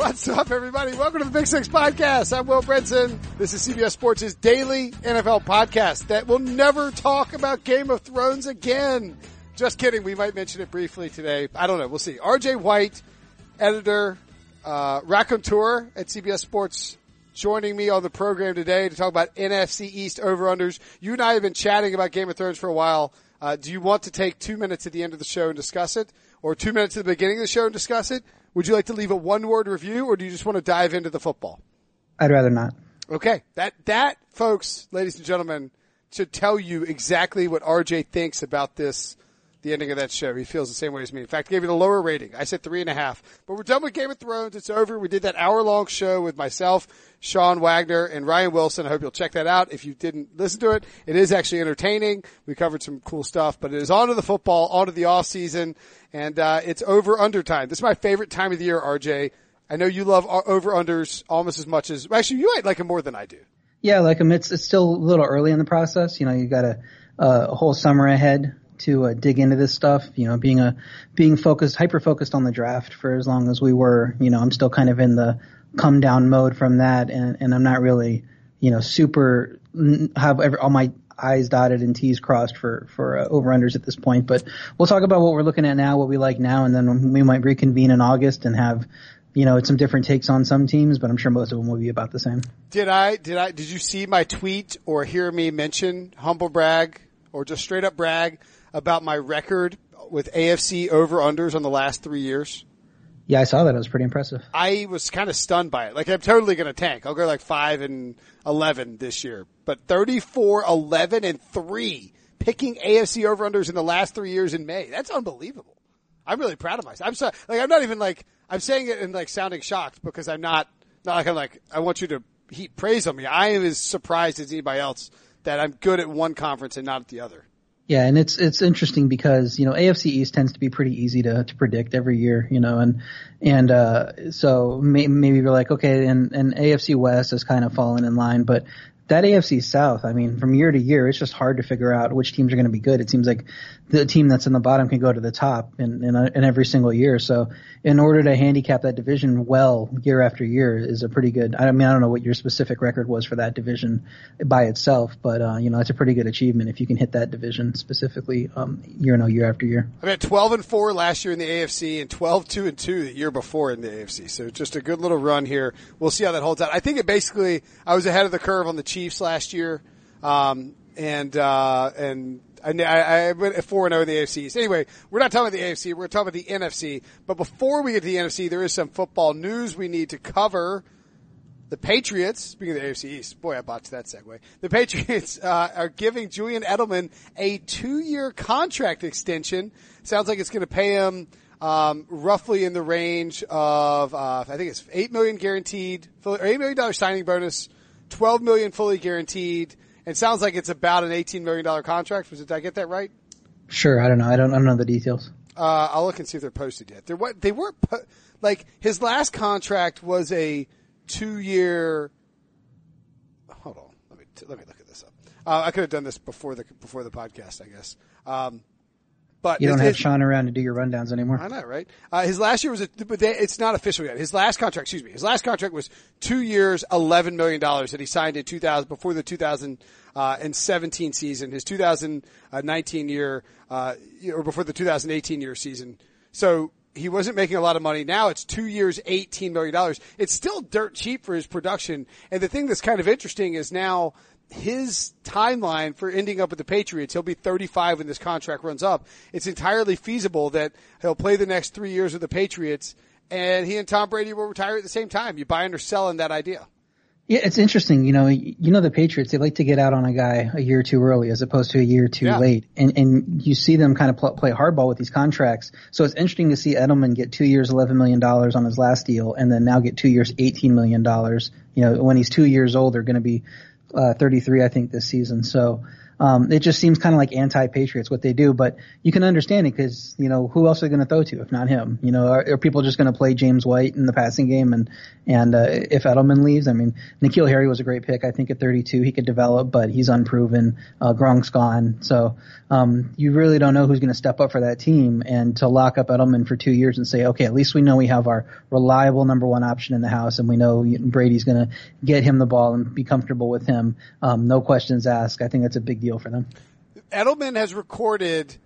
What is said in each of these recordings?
What's up, everybody? Welcome to the Big Six Podcast. I'm Will Brinson. This is CBS Sports' daily NFL podcast that will never talk about Game of Thrones again. Just kidding. We might mention it briefly today. I don't know. We'll see. RJ White, editor, uh, raconteur at CBS Sports, joining me on the program today to talk about NFC East over-unders. You and I have been chatting about Game of Thrones for a while. Uh, do you want to take two minutes at the end of the show and discuss it? Or two minutes at the beginning of the show and discuss it? Would you like to leave a one word review or do you just want to dive into the football? I'd rather not. Okay. That, that folks, ladies and gentlemen, should tell you exactly what RJ thinks about this, the ending of that show. He feels the same way as me. In fact, gave it a lower rating. I said three and a half, but we're done with Game of Thrones. It's over. We did that hour long show with myself, Sean Wagner and Ryan Wilson. I hope you'll check that out. If you didn't listen to it, it is actually entertaining. We covered some cool stuff, but it is on to the football, on to the off season and uh, it's over under time. This is my favorite time of the year, RJ. I know you love over unders almost as much as actually you might like them more than I do. Yeah, like them. It's it's still a little early in the process. You know, you got a, a whole summer ahead to uh, dig into this stuff. You know, being a being focused, hyper focused on the draft for as long as we were. You know, I'm still kind of in the come down mode from that, and and I'm not really you know super have every, all my I's dotted and T's crossed for for uh, over unders at this point. But we'll talk about what we're looking at now, what we like now, and then we might reconvene in August and have you know some different takes on some teams. But I'm sure most of them will be about the same. Did I did I did you see my tweet or hear me mention humble brag or just straight up brag about my record with AFC over unders on the last three years? Yeah, I saw that. It was pretty impressive. I was kind of stunned by it. Like, I'm totally going to tank. I'll go like 5 and 11 this year. But 34, 11, and 3 picking AFC over-unders in the last three years in May. That's unbelievable. I'm really proud of myself. I'm so, like, I'm not even like, I'm saying it and like sounding shocked because I'm not, not like I'm like, I want you to heap praise on me. I am as surprised as anybody else that I'm good at one conference and not at the other. Yeah, and it's it's interesting because you know AFC East tends to be pretty easy to to predict every year, you know, and and uh, so may, maybe you're like, okay, and and AFC West has kind of fallen in line, but that AFC South, I mean, from year to year, it's just hard to figure out which teams are going to be good. It seems like the team that's in the bottom can go to the top in, in, in, every single year. So in order to handicap that division well year after year is a pretty good, I mean, I don't know what your specific record was for that division by itself, but, uh, you know, it's a pretty good achievement if you can hit that division specifically, um, year, no, year after year. I mean, 12 and 4 last year in the AFC and 12, 2 and 2 the year before in the AFC. So just a good little run here. We'll see how that holds out. I think it basically, I was ahead of the curve on the Chiefs last year. Um, and, uh, and I, I went four and zero oh the AFC. Anyway, we're not talking about the AFC. We're talking about the NFC. But before we get to the NFC, there is some football news we need to cover. The Patriots, speaking of the AFC East, boy, I botched that segue. The Patriots uh, are giving Julian Edelman a two-year contract extension. Sounds like it's going to pay him um, roughly in the range of uh, I think it's eight million guaranteed, or eight million dollar signing bonus, twelve million fully guaranteed. It sounds like it's about an $18 million contract. Was it, did I get that right? Sure. I don't know. I don't, I don't know the details. Uh, I'll look and see if they're posted yet. They're what, they weren't, po- like, his last contract was a two year, hold on. Let me, t- let me look at this up. Uh, I could have done this before the, before the podcast, I guess. Um, but you don't have Sean around to do your rundowns anymore. I know, right? Uh, his last year was, a, but they, it's not official yet. His last contract, excuse me, his last contract was two years, eleven million dollars that he signed in 2000 before the 2017 season. His 2019 year, uh, or before the 2018 year season. So he wasn't making a lot of money. Now it's two years, $18 million. It's still dirt cheap for his production. And the thing that's kind of interesting is now his timeline for ending up with the Patriots, he'll be 35 when this contract runs up. It's entirely feasible that he'll play the next three years with the Patriots and he and Tom Brady will retire at the same time. You buy or sell in that idea. Yeah, it's interesting. You know, you know the Patriots. They like to get out on a guy a year too early, as opposed to a year too yeah. late. And and you see them kind of pl- play hardball with these contracts. So it's interesting to see Edelman get two years, eleven million dollars on his last deal, and then now get two years, eighteen million dollars. You know, when he's two years old, they're going to be uh, 33, I think, this season. So, um, it just seems kind of like anti-Patriots what they do. But you can understand it because you know who else are they going to throw to if not him? You know, are, are people just going to play James White in the passing game and and uh, if Edelman leaves, I mean, N'Keal Harry was a great pick. I think at 32 he could develop, but he's unproven. Uh, Gronk's gone, so um, you really don't know who's going to step up for that team. And to lock up Edelman for two years and say, okay, at least we know we have our reliable number one option in the house, and we know Brady's going to get him the ball and be comfortable with him. Um, no questions asked. I think that's a big deal for them. Edelman has recorded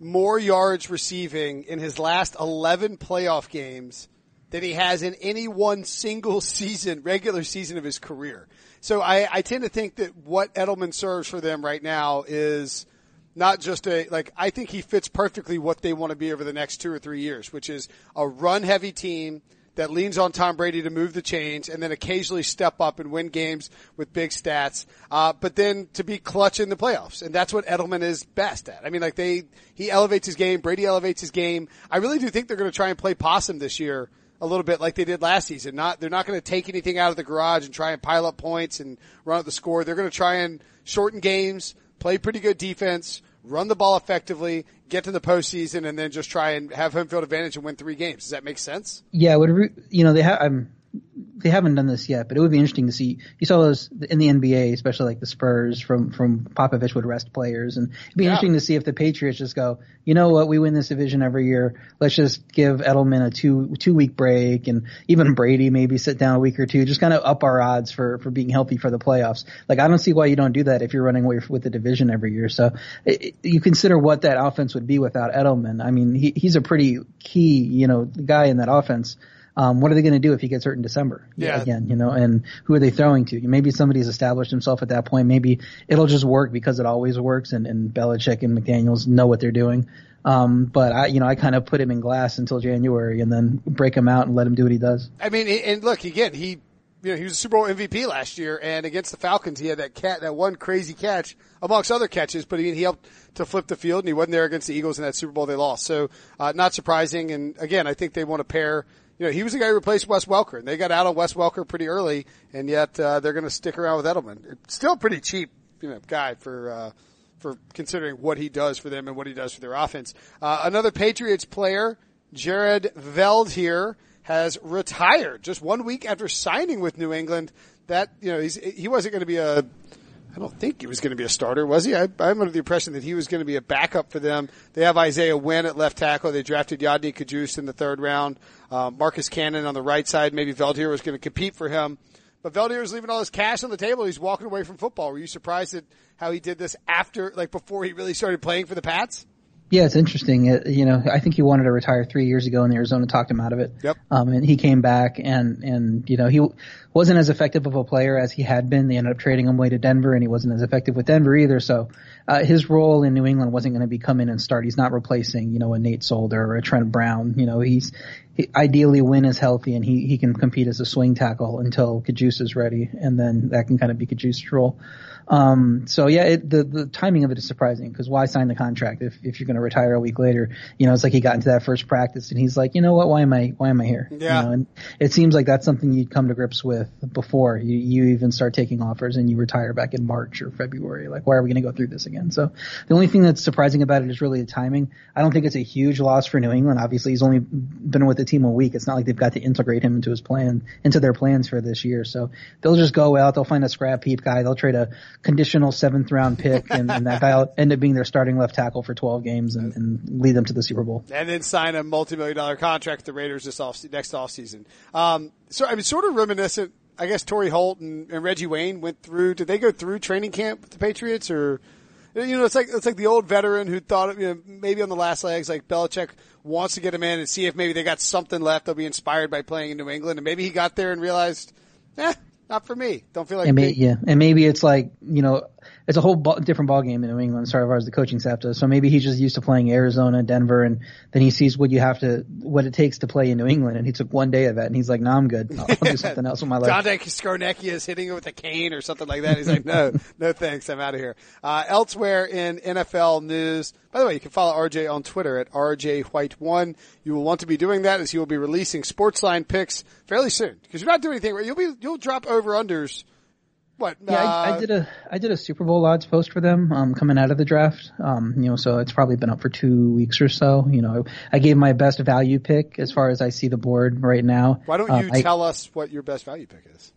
more yards receiving in his last 11 playoff games than he has in any one single season, regular season of his career. So I, I tend to think that what Edelman serves for them right now is not just a, like, I think he fits perfectly what they want to be over the next two or three years, which is a run heavy team that leans on Tom Brady to move the chains and then occasionally step up and win games with big stats. Uh, but then to be clutch in the playoffs. And that's what Edelman is best at. I mean, like they, he elevates his game. Brady elevates his game. I really do think they're going to try and play possum this year a little bit like they did last season. Not, they're not going to take anything out of the garage and try and pile up points and run up the score. They're going to try and shorten games, play pretty good defense, run the ball effectively, get to the postseason, and then just try and have home field advantage and win three games. Does that make sense? Yeah, would you know they have. I'm they haven't done this yet, but it would be interesting to see. You saw those in the NBA, especially like the Spurs from from Popovich would rest players, and it'd be yeah. interesting to see if the Patriots just go, you know what, we win this division every year. Let's just give Edelman a two two week break, and even Brady maybe sit down a week or two, just kind of up our odds for for being healthy for the playoffs. Like I don't see why you don't do that if you're running away with the division every year. So it, you consider what that offense would be without Edelman. I mean, he he's a pretty key you know guy in that offense. Um, what are they going to do if he gets hurt in December? Yeah. Again, you know, and who are they throwing to? Maybe somebody's established himself at that point. Maybe it'll just work because it always works and, and Belichick and McDaniels know what they're doing. Um, but I, you know, I kind of put him in glass until January and then break him out and let him do what he does. I mean, and look, again, he, you know, he was a Super Bowl MVP last year and against the Falcons, he had that cat, that one crazy catch amongst other catches, but he, he helped to flip the field and he wasn't there against the Eagles in that Super Bowl they lost. So, uh, not surprising. And again, I think they want to pair you know, he was the guy who replaced Wes Welker, and they got out of Wes Welker pretty early, and yet uh, they're going to stick around with Edelman. Still pretty cheap, you know, guy for uh, for considering what he does for them and what he does for their offense. Uh, another Patriots player, Jared Veldheer, has retired just one week after signing with New England. That you know, he's, he wasn't going to be a I don't think he was going to be a starter, was he? I, am under the impression that he was going to be a backup for them. They have Isaiah Wynn at left tackle. They drafted Yodny Cajuste in the third round. Uh, Marcus Cannon on the right side. Maybe Veldheer was going to compete for him. But Veldheer is leaving all his cash on the table. He's walking away from football. Were you surprised at how he did this after, like before he really started playing for the Pats? Yeah, it's interesting. It, you know, I think he wanted to retire three years ago, and Arizona talked him out of it. Yep. Um, and he came back, and and you know he wasn't as effective of a player as he had been. They ended up trading him away to Denver, and he wasn't as effective with Denver either. So uh, his role in New England wasn't going to be come in and start. He's not replacing, you know, a Nate Solder or a Trent Brown. You know, he's he, ideally Wynn is healthy and he he can compete as a swing tackle until Cajuste is ready, and then that can kind of be Cajuste's role. Um, so yeah, it, the the timing of it is surprising because why sign the contract if if you're going to retire a week later? You know, it's like he got into that first practice and he's like, you know what, why am I why am I here? Yeah. You know, and it seems like that's something you'd come to grips with before you you even start taking offers and you retire back in March or February. Like, why are we going to go through this again? So the only thing that's surprising about it is really the timing. I don't think it's a huge loss for New England. Obviously, he's only been with the team a week. It's not like they've got to integrate him into his plan into their plans for this year. So they'll just go out. They'll find a scrap heap guy. They'll trade a conditional seventh round pick, and, and that guy will end up being their starting left tackle for 12 games and, and lead them to the Super Bowl. And then sign a multi-million dollar contract with the Raiders this off next offseason. Um, so I mean, sort of reminiscent. I guess Torry Holt and, and Reggie Wayne went through. Did they go through training camp with the Patriots, or you know, it's like it's like the old veteran who thought you know maybe on the last legs, like Belichick wants to get him in and see if maybe they got something left. They'll be inspired by playing in New England, and maybe he got there and realized, eh, not for me. Don't feel like and may, yeah, and maybe it's like you know it's a whole ball, different ball game in New England as far as the coaching staff does. So maybe he's just used to playing Arizona, Denver, and then he sees what you have to, what it takes to play in New England, and he took one day of that, and he's like, "No, nah, I'm good. I'll, do something else with my life." Dante Scarnecchia is hitting it with a cane or something like that. He's like, "No, no, thanks. I'm out of here." Uh, elsewhere in NFL news, by the way, you can follow RJ on Twitter at rjwhite1. You will want to be doing that as he will be releasing Sportsline picks fairly soon because you're not doing anything. You'll be you'll drop over unders what? Yeah, I, I uh, did a I did a Super Bowl odds post for them um, coming out of the draft. Um, you know, so it's probably been up for two weeks or so. You know, I gave my best value pick as far as I see the board right now. Why don't Um, you I, tell us what your best value pick is?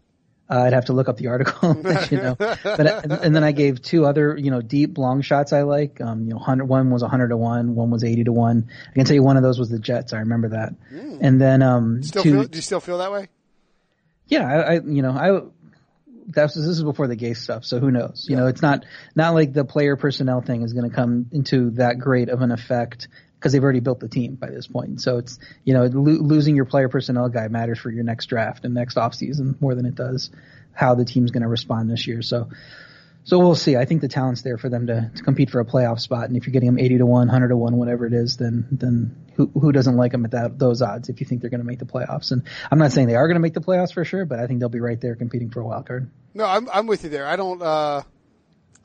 Uh, I'd have to look up the article, and you know. But and, and then I gave two other, you know, deep long shots I like. Um, you know, hundred one was hundred to one, one was eighty to one. I can tell you one of those was the Jets. I remember that. And then um, Still two, feel, do you still feel that way? yeah, I, I you know I that's this is before the gay stuff, so who knows? You know, it's not not like the player personnel thing is going to come into that great of an effect because they've already built the team by this point. So it's you know lo- losing your player personnel guy matters for your next draft and next offseason more than it does how the team's going to respond this year. So. So we'll see. I think the talent's there for them to, to compete for a playoff spot, and if you're getting them 80 to one, 100 to one, whatever it is, then then who who doesn't like them at that those odds? If you think they're going to make the playoffs, and I'm not saying they are going to make the playoffs for sure, but I think they'll be right there competing for a wild card. No, I'm I'm with you there. I don't uh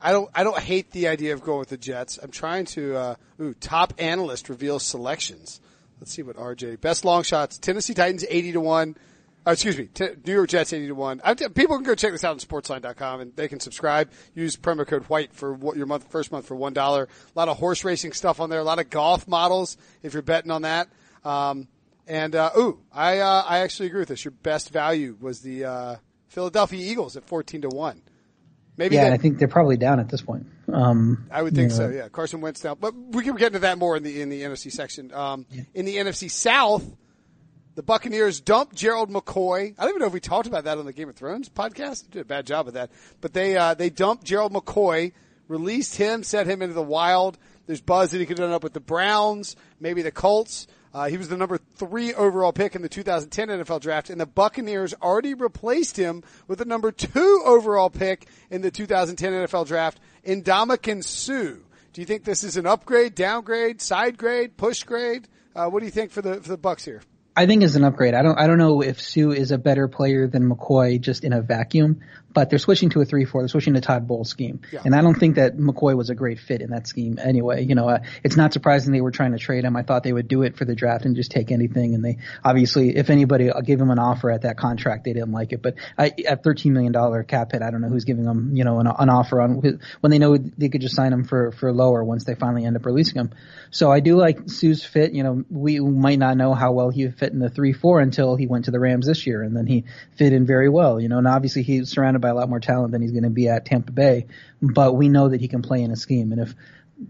I don't I don't hate the idea of going with the Jets. I'm trying to uh ooh, top analyst reveals selections. Let's see what RJ best long shots. Tennessee Titans 80 to 1. Uh, excuse me, T- New York Jets 80 to 1. I, people can go check this out on sportsline.com and they can subscribe. Use promo code white for what your month first month for $1. A lot of horse racing stuff on there, a lot of golf models if you're betting on that. Um and uh ooh, I uh I actually agree with this. Your best value was the uh Philadelphia Eagles at 14 to 1. Maybe Yeah, I think they're probably down at this point. Um, I would think you so. Yeah, Carson Wentz down, but we can get into that more in the in the NFC section. Um, In the NFC South, the Buccaneers dumped Gerald McCoy. I don't even know if we talked about that on the Game of Thrones podcast. Did a bad job of that, but they uh, they dumped Gerald McCoy, released him, set him into the wild. There's buzz that he could end up with the Browns, maybe the Colts. Uh, he was the number three overall pick in the 2010 NFL draft, and the Buccaneers already replaced him with the number two overall pick in the 2010 NFL draft, Ndamukong Suh. Do you think this is an upgrade, downgrade, side grade, push grade? Uh, what do you think for the for the Bucks here? I think is an upgrade. I don't I don't know if Suh is a better player than McCoy just in a vacuum, but they're switching to a three four. They're switching to Todd Bowles scheme, Yeah. and I don't think that McCoy was a great fit in that scheme anyway. You know, uh, it's not surprising they were trying to trade him. I thought they would do it for the draft and just take anything, and they obviously, if anybody gave him an offer at that contract, they didn't like it. But I, at thirteen million dollar cap hit, I don't know who's giving them you know an, an offer on when they know they could just sign him for for lower once they finally end up releasing him. So I do like Suh's fit. You know, we might not know how well he would fit in the three four until he went to the Rams this year, and then he fit in very well. You know, and obviously he's surrounded by a lot more talent than he's going to be at Tampa Bay, but we know that he can play in a scheme, and if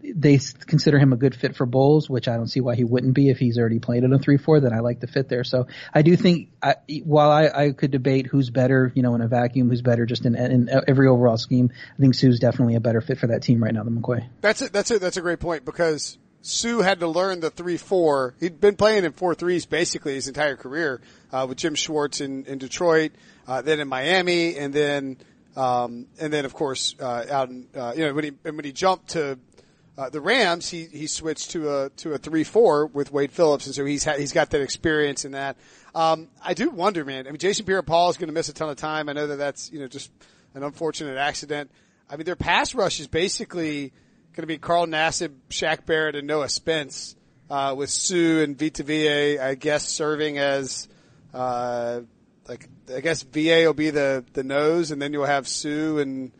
they consider him a good fit for Bowles, which I don't see why he wouldn't be if he's already played in a three four. Then I like the fit there. So I do think, I, while I, I could debate who's better, you know, in a vacuum, who's better just in, in every overall scheme, I think Suh's definitely a better fit for that team right now than McCoy. That's it. That's it. That's a great point because Suh had to learn the three four. He'd been playing in four threes basically his entire career uh, with Jim Schwartz in, in Detroit, uh, then in Miami, and then um, and then of course uh, out in uh, you know when he when he jumped to uh, the Rams, he he switched to a to a three four with Wade Phillips, and so he's had, he's got that experience in that. Um, I do wonder, man. I mean, Jason Pierre-Paul is going to miss a ton of time. I know that that's you know just an unfortunate accident. I mean, their pass rush is basically going to be Carl Nassib, Shaq Barrett, and Noah Spence, uh, with Suh and Vita I guess, serving as, uh, like, I guess Vea will be the, the nose, and then you'll have Suh and,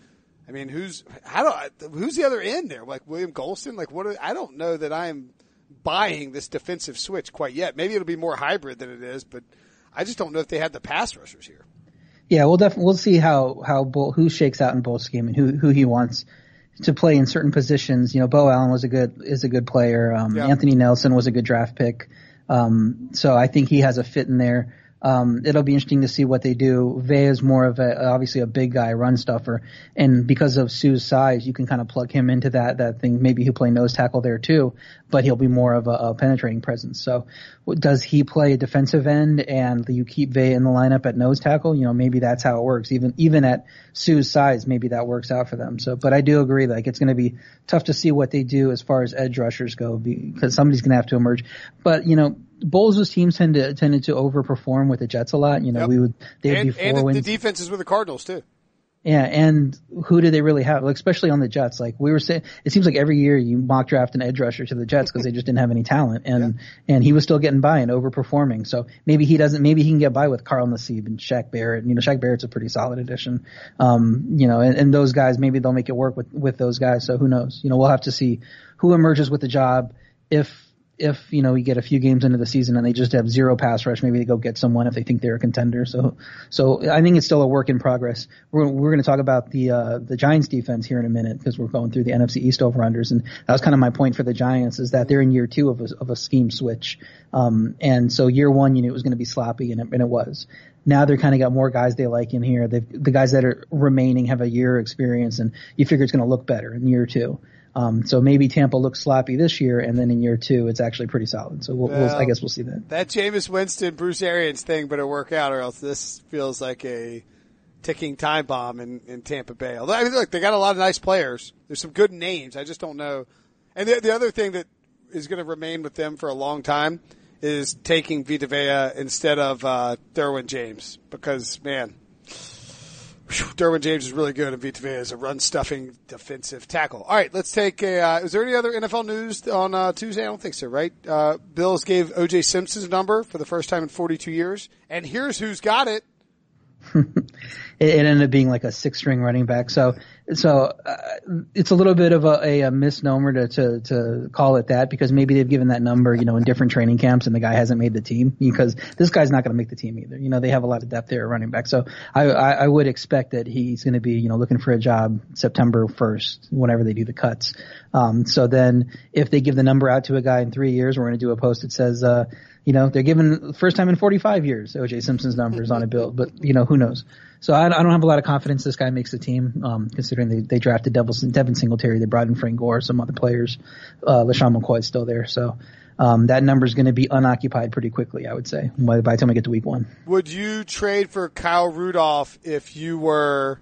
I mean, who's, how do, who's the other end there? Like William Gholston? Like, what, are, I don't know that I'm buying this defensive switch quite yet. Maybe it'll be more hybrid than it is, but I just don't know if they had the pass rushers here. Yeah, we'll definitely we'll see how how Bull, who shakes out in Bull's scheme and who who he wants to play in certain positions. You know, Beau Allen was a good is a good player. Um, Yeah. Anthony Nelson was a good draft pick. Um, so I think he has a fit in there. Um, it'll be interesting to see what they do. Vea is more of a obviously a big guy, run stuffer, and because of Suh's size, you can kind of plug him into that that thing. Maybe he'll play nose tackle there too, but he'll be more of a, a penetrating presence. So, does he play a defensive end and you keep Vea in the lineup at nose tackle? You know, maybe that's how it works. Even even at Suh's size, maybe that works out for them. So, but I do agree, like it's going to be tough to see what they do as far as edge rushers go because somebody's going to have to emerge. But you know. Bowles' teams tend to tended to overperform with the Jets a lot. You know, Yep. we would they would And, be four and the, wins. the defenses with the Cardinals too. Yeah, and who do they really have? Like, especially on the Jets. Like we were saying, it seems like every year you mock draft an edge rusher to the Jets because they just didn't have any talent, and yeah. and he was still getting by and overperforming. So maybe he doesn't. Maybe he can get by with Carl Nassib and Shaq Barrett. You know, Shaq Barrett's a pretty solid addition. Um, you know, and, and those guys maybe they'll make it work with with those guys. So who knows? You know, we'll have to see who emerges with the job if if you know we get a few games into the season and they just have zero pass rush, maybe they go get someone if they think they're a contender. So, so I think it's still a work in progress. We're we're going to talk about the uh, the Giants defense here in a minute because we're going through the NFC East over unders, and that was kind of my point for the Giants is that they're in year two of a of a scheme switch, um, and so year one you knew it was going to be sloppy, and it, and it was. Now they're kind of got more guys they like in here. They've, the guys that are remaining have a year experience, and you figure it's going to look better in year two. Um, so maybe Tampa looks sloppy this year, and then in year two, it's actually pretty solid. So we'll, well, we'll, I guess we'll see that. That Jameis Winston, Bruce Arians thing better work out, or else this feels like a ticking time bomb in, in Tampa Bay. Although, I mean, look, they got a lot of nice players. There's some good names. I just don't know. And the, the other thing that is going to remain with them for a long time is taking Vita Vea instead of uh, Derwin James because, man, Derwin James is really good, and Vita Vea is a run stuffing defensive tackle. All right, let's take a. Uh, is there any other NFL news on uh, Tuesday? I don't think so. Right? Uh, Bills gave O.J. Simpson's number for the first time in 42 years, and here's who's got it. it, ended up being like a six string running back. So, so uh, it's a little bit of a, a, a misnomer to, to, to call it that because maybe they've given that number, you know, in different training camps and the guy hasn't made the team because this guy's not going to make the team either. You know, they have a lot of depth there at running back. So I, I, I would expect that he's going to be, you know, looking for a job September 1st, whenever they do the cuts. Um, so then if they give the number out to a guy in three years, we're going to do a post that says, uh, you know, they're given first time in 45 years OJ Simpson's numbers on a bill, but you know, who knows? So I, I don't have a lot of confidence this guy makes the team, um, considering they, they drafted Devin, Singletary, they brought in Frank Gore, some other players. Uh, LeSean McCoy's still there. So, um, that number is going to be unoccupied pretty quickly, I would say, by, by the time we get to week one. Would you trade for Kyle Rudolph if you were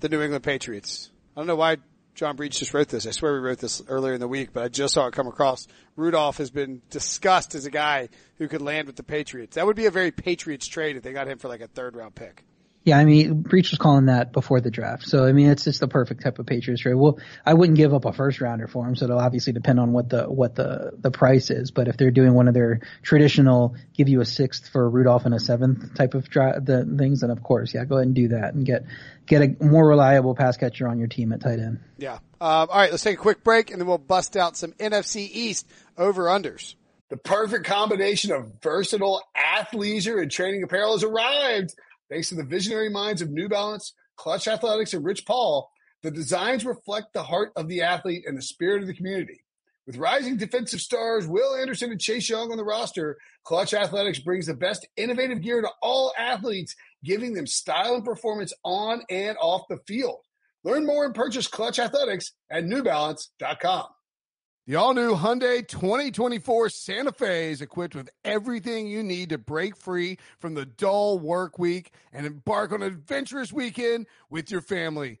the New England Patriots? I don't know why John Breech just wrote this. I swear we wrote this earlier in the week, but I just saw it come across. Rudolph has been discussed as a guy who could land with the Patriots. That would be a very Patriots trade if they got him for like a third round pick. Yeah, I mean, Breech was calling that before the draft. So, I mean, it's just the perfect type of Patriots trade. Well, I wouldn't give up a first rounder for him. So it'll obviously depend on what the, what the, the price is. But if they're doing one of their traditional give you a sixth for Rudolph and a seventh type of dra- the things, then of course, yeah, go ahead and do that and get, get a more reliable pass catcher on your team at tight end. Yeah. Uh, all right, let's take a quick break and then we'll bust out some NFC East over unders. The perfect combination of versatile athleisure and training apparel has arrived. Thanks to the visionary minds of New Balance, Clutch Athletics, and Rich Paul, the designs reflect the heart of the athlete and the spirit of the community. With rising defensive stars Will Anderson and Chase Young on the roster, Clutch Athletics brings the best innovative gear to all athletes, giving them style and performance on and off the field. Learn more and purchase Clutch Athletics at NewBalance.com. The all new Hyundai 2024 Santa Fe is equipped with everything you need to break free from the dull work week and embark on an adventurous weekend with your family.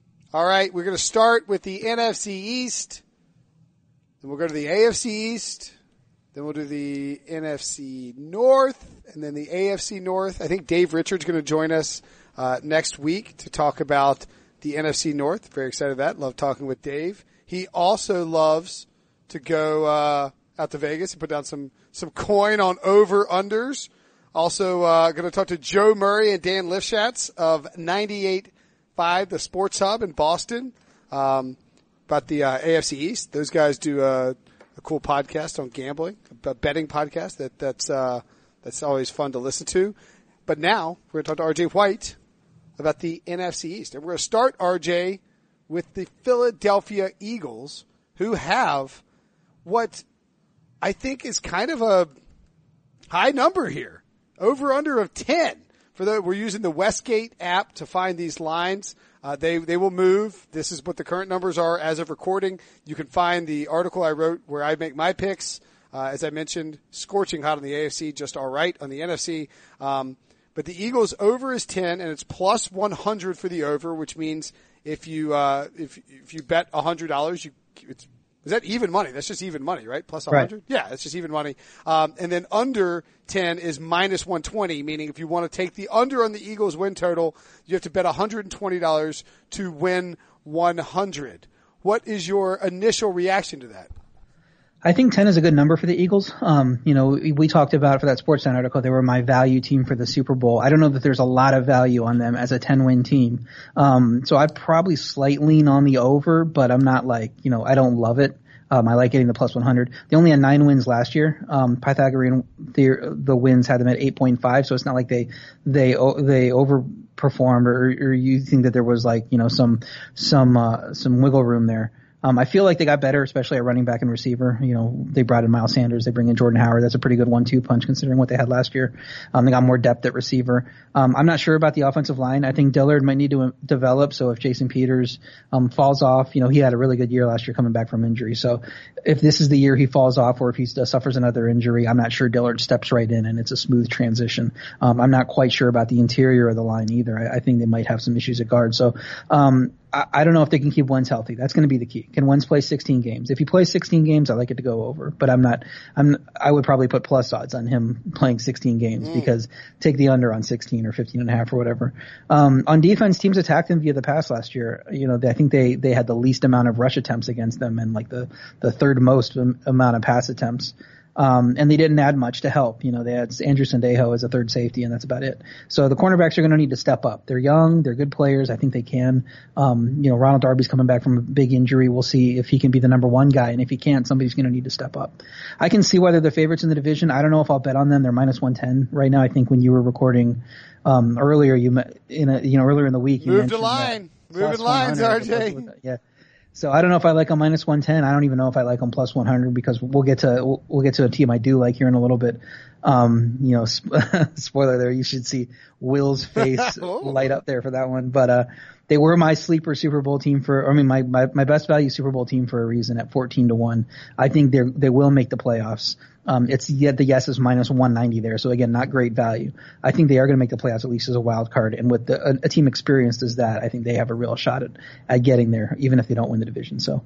All right, we're going to start with the NFC East. Then we'll go to the AFC East. Then we'll do the NFC North and then the AFC North. I think Dave Richards going to join us uh, next week to talk about the NFC North. Very excited about that. Love talking with Dave. He also loves to go uh, out to Vegas and put down some some coin on over unders. Also uh, going to talk to Joe Murray and Dan Lifshatz of 98 the Sports Hub in Boston. Um, about the uh, AFC East. Those guys do a, a cool podcast on gambling, a betting podcast that that's uh, that's always fun to listen to. But now we're going to talk to RJ White about the NFC East, and we're going to start RJ with the Philadelphia Eagles, who have what I think is kind of a high number here, over under of ten. For the we're using the Westgate app to find these lines. Uh, they they will move. This is what the current numbers are as of recording. You can find the article I wrote where I make my picks. Uh, as I mentioned, scorching hot on the AFC, just all right on the NFC. Um, but the Eagles over is ten, and it's plus one hundred for the over, which means if you uh, if if you bet hundred dollars, you it's is that even money? That's just even money, right? Plus 100? Right. Yeah, it's just even money. Um, and then under 10 is minus 120, meaning if you want to take the under on the Eagles win total, you have to bet $120 to win 100. What is your initial reaction to that? I think 10 is a good number for the Eagles. Um, you know, we, we talked about for that Sportsline article, they were my value team for the Super Bowl. I don't know that there's a lot of value on them as a 10 win team. Um, so I probably slightly lean on the over, but I'm not like, you know, I don't love it. Um, I like getting the plus 100. They only had nine wins last year. Um, Pythagorean, the, the wins had them at 8.5, so it's not like they, they, they overperformed or, or you think that there was like, you know, some, some, uh, some wiggle room there. Um, I feel like they got better, especially at running back and receiver. You know, they brought in Miles Sanders, they bring in Jordan Howard. That's a pretty good one-two punch considering what they had last year. Um, they got more depth at receiver. Um, I'm not sure about the offensive line. I think Dillard might need to develop. So if Jason Peters um, falls off, you know, he had a really good year last year coming back from injury. So if this is the year he falls off, or if he suffers another injury, I'm not sure Dillard steps right in and it's a smooth transition. Um, I'm not quite sure about the interior of the line either. I, I think they might have some issues at guard. So um, I, I don't know if they can keep Wentz healthy. That's going to be the key. Can Wentz play 16 games? If he plays 16 games, I like it to go over. But I'm not. I'm. I would probably put plus odds on him playing 16 games mm. because take the under on 16 or 15 and a half or whatever. Um, on defense, teams attacked them via the pass last year. You know, they, I think they they had the least amount of rush attempts against them and like the the third most amount of pass attempts. Um, and they didn't add much to help. You know, they had Andrew Sendejo as a third safety, and that's about it. So the cornerbacks are going to need to step up. They're young, they're good players. I think they can. Um, you know, Ronald Darby's coming back from a big injury. We'll see if he can be the number one guy, and if he can't, somebody's going to need to step up. I can see why they're the favorites in the division. I don't know if I'll bet on them. They're minus one ten right now. I think when you were recording um, earlier, you in a you know earlier in the week, you moved a line, moving lines, RJ. Yeah. So I don't know if I like them minus 110. I don't even know if I like them plus 100 because we'll get to we'll, we'll get to a team I do like here in a little bit. Um, you know, spoiler there. You should see Will's face light up there for that one. But uh, they were my sleeper Super Bowl team for. I mean, my, my my best value Super Bowl team for a reason at 14 to one. I think they they will make the playoffs. Um, it's yet the yes is minus 190 there. So again, not great value. I think they are going to make the playoffs at least as a wild card. And with the, a, a, team experienced as that, I think they have a real shot at, at getting there, even if they don't win the division. So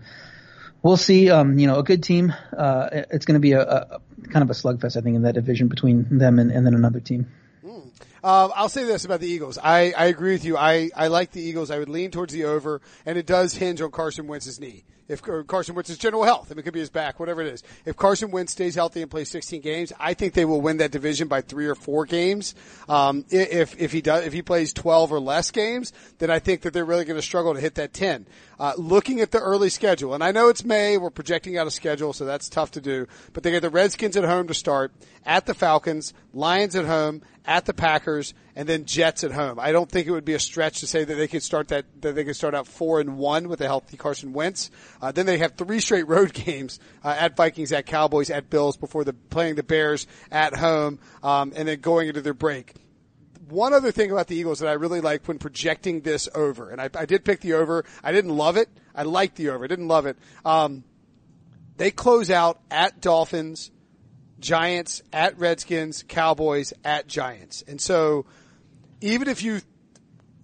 we'll see. Um, you know, a good team. Uh, it's going to be a, a, kind of a slugfest, I think, in that division between them and, and then another team. Mm. Uh, I'll say this about the Eagles. I, I agree with you. I, I like the Eagles. I would lean towards the over, and it does hinge on Carson Wentz's knee if Carson Wentz's general health, I mean, it could be his back, whatever it is. If Carson Wentz stays healthy and plays 16 games, I think they will win that division by three or four games. Um, if if he does, if he plays 12 or less games, then I think that they're really going to struggle to hit that 10. Uh, looking at the early schedule, and I know it's May, we're projecting out a schedule, so that's tough to do. But they get the Redskins at home to start, at the Falcons, Lions at home, at the Packers, and then Jets at home. I don't think it would be a stretch to say that they could start that that they could start out four and one with a healthy Carson Wentz. Uh, then they have three straight road games uh, at Vikings, at Cowboys, at Bills before the playing the Bears at home, um, and then going into their break one other thing about the Eagles that I really like when projecting this over, and I, I did pick the over. I didn't love it. I liked the over. I didn't love it. Um, they close out at Dolphins, Giants, at Redskins, Cowboys, at Giants. And so even if you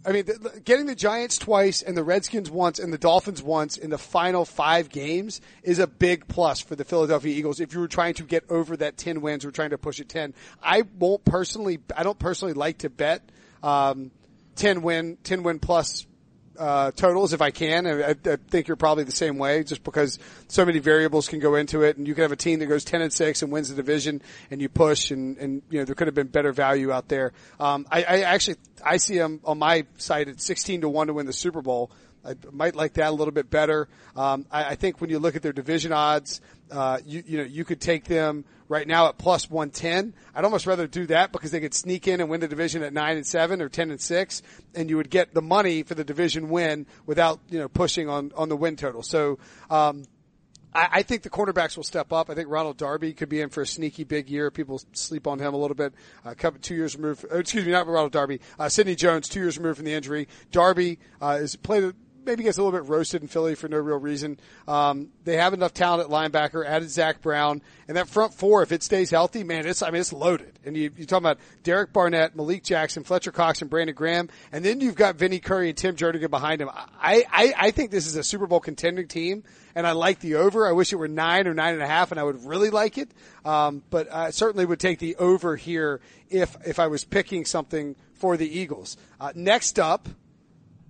I mean, getting the Giants twice and the Redskins once and the Dolphins once in the final five games is a big plus for the Philadelphia Eagles. If you were trying to get over that 10 wins, we're trying to push it 10. I won't personally, I don't personally like to bet, um, 10 win, 10 win plus uh, totals if I can. I, I, think you're probably the same way, just because so many variables can go into it, and you can have a team that goes ten and six and wins the division, and you push, and and you know there could have been better value out there. Um, I, I actually I see them on my side at sixteen to one to win the Super Bowl. I might like that a little bit better. Um, I, I, think when you look at their division odds, uh, you, you know, you could take them right now at plus 110. I'd almost rather do that because they could sneak in and win the division at 9 and 7 or 10 and 6 and you would get the money for the division win without, you know, pushing on, on the win total. So, um, I, think the cornerbacks will step up. I think Ronald Darby could be in for a sneaky big year. People sleep on him a little bit. Uh, two years removed, excuse me, not Ronald Darby, uh, Sidney Jones, two years removed from the injury. Darby, uh, is played maybe gets a little bit roasted in Philly for no real reason. Um, they have enough talent at linebacker, added Zach Brown, and that front four, if it stays healthy, man, it's, I mean, it's loaded. And you, you're talking about Derek Barnett, Malik Jackson, Fletcher Cox, and Brandon Graham, and then you've got Vinny Curry and Tim Jernigan behind him. I, I, I think this is a Super Bowl contending team, and I like the over. I wish it were nine or nine and a half, and I would really like it. Um, but I certainly would take the over here if, if I was picking something for the Eagles. Uh, next up,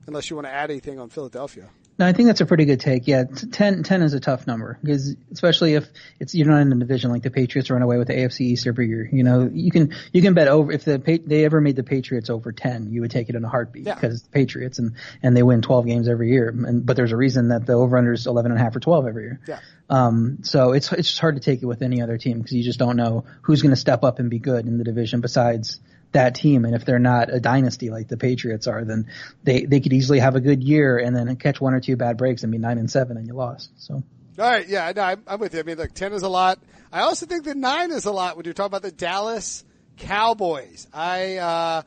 unless you want to add anything on Philadelphia. No, I think that's a pretty good take. Yeah, 10, 10 is a tough number because especially if it's you're not in a division like the Patriots run away with the AFC East every year. You know, you can you can bet over if the they ever made the Patriots over ten, you would take it in a heartbeat yeah. because the Patriots and and they win 12 games every year. And but there's a reason that the over under is 11 and a half or 12 every year. Yeah. Um, so it's it's just hard to take it with any other team because you just don't know who's going to step up and be good in the division besides that team. And if they're not a dynasty like the Patriots are, then they, they could easily have a good year and then catch one or two bad breaks and be nine and seven and you lost. So. All right. Yeah. No, I'm, I'm with you. I mean, like 10 is a lot. I also think that nine is a lot when you're talking about the Dallas Cowboys. I, uh,